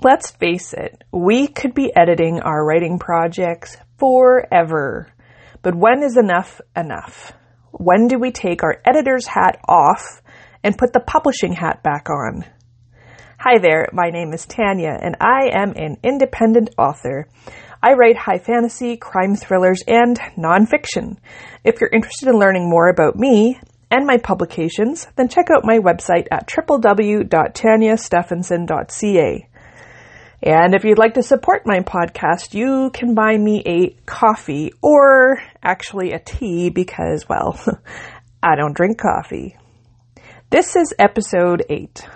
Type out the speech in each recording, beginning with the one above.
Let's face it, we could be editing our writing projects forever. But when is enough enough? When do we take our editor's hat off and put the publishing hat back on? Hi there, my name is Tanya and I am an independent author. I write high fantasy, crime thrillers, and nonfiction. If you're interested in learning more about me and my publications, then check out my website at www.tanyastephenson.ca. And if you'd like to support my podcast, you can buy me a coffee or actually a tea because, well, I don't drink coffee. This is episode 8.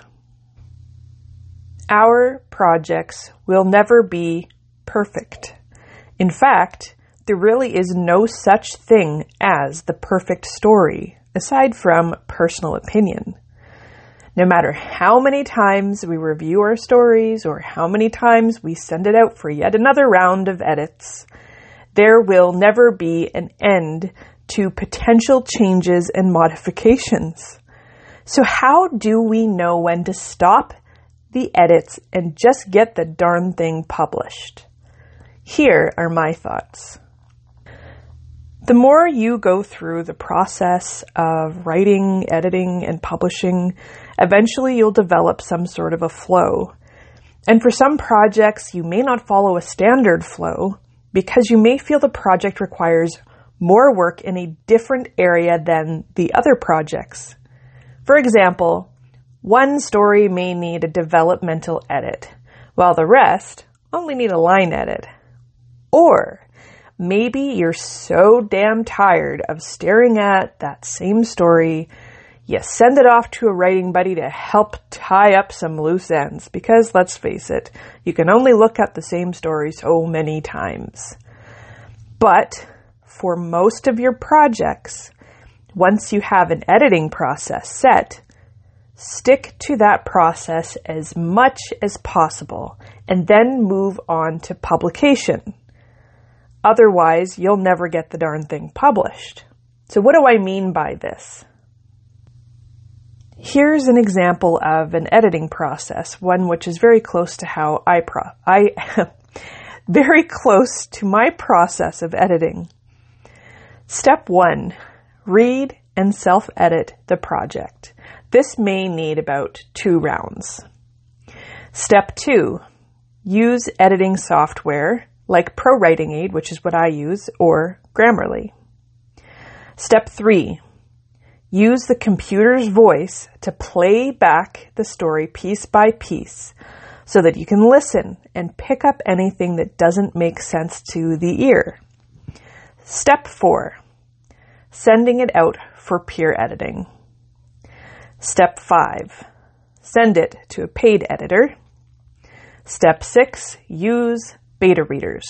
Our projects will never be perfect. In fact, there really is no such thing as the perfect story, aside from personal opinion. No matter how many times we review our stories or how many times we send it out for yet another round of edits, there will never be an end to potential changes and modifications. So how do we know when to stop the edits and just get the darn thing published? Here are my thoughts. The more you go through the process of writing, editing, and publishing, eventually you'll develop some sort of a flow. And for some projects, you may not follow a standard flow because you may feel the project requires more work in a different area than the other projects. For example, one story may need a developmental edit, while the rest only need a line edit. Or maybe you're so damn tired of staring at that same story, you send it off to a writing buddy to help tie up some loose ends because let's face it, you can only look at the same story so many times. But for most of your projects, once you have an editing process set, stick to that process as much as possible and then move on to publication. Otherwise, you'll never get the darn thing published. So what do I mean by this? Here's an example of an editing process, one which is very close to how I pro I very close to my process of editing. Step 1. Read and self-edit the project. This may need about 2 rounds. Step 2. Use editing software like ProWritingAid, which is what I use, or Grammarly. Step three, use the computer's voice to play back the story piece by piece so that you can listen and pick up anything that doesn't make sense to the ear. Step four, sending it out for peer editing. Step five, send it to a paid editor. Step six, use beta readers.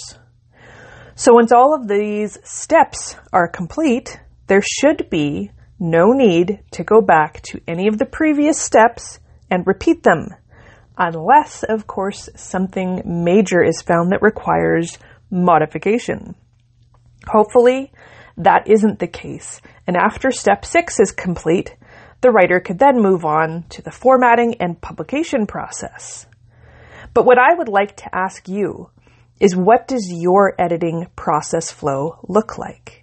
So once all of these steps are complete, there should be no need to go back to any of the previous steps and repeat them. Unless, of course, something major is found that requires modification. Hopefully, that isn't the case. And after step six is complete, the writer could then move on to the formatting and publication process. But what I would like to ask you is what does your editing process flow look like?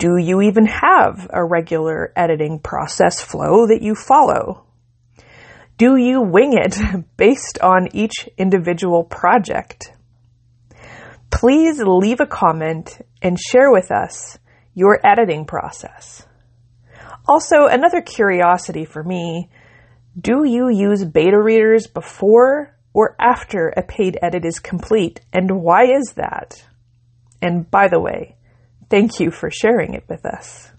Do you even have a regular editing process flow that you follow? Do you wing it based on each individual project? Please leave a comment and share with us your editing process. Also, another curiosity for me, do you use beta readers before or after a paid edit is complete, and why is that? And by the way, thank you for sharing it with us.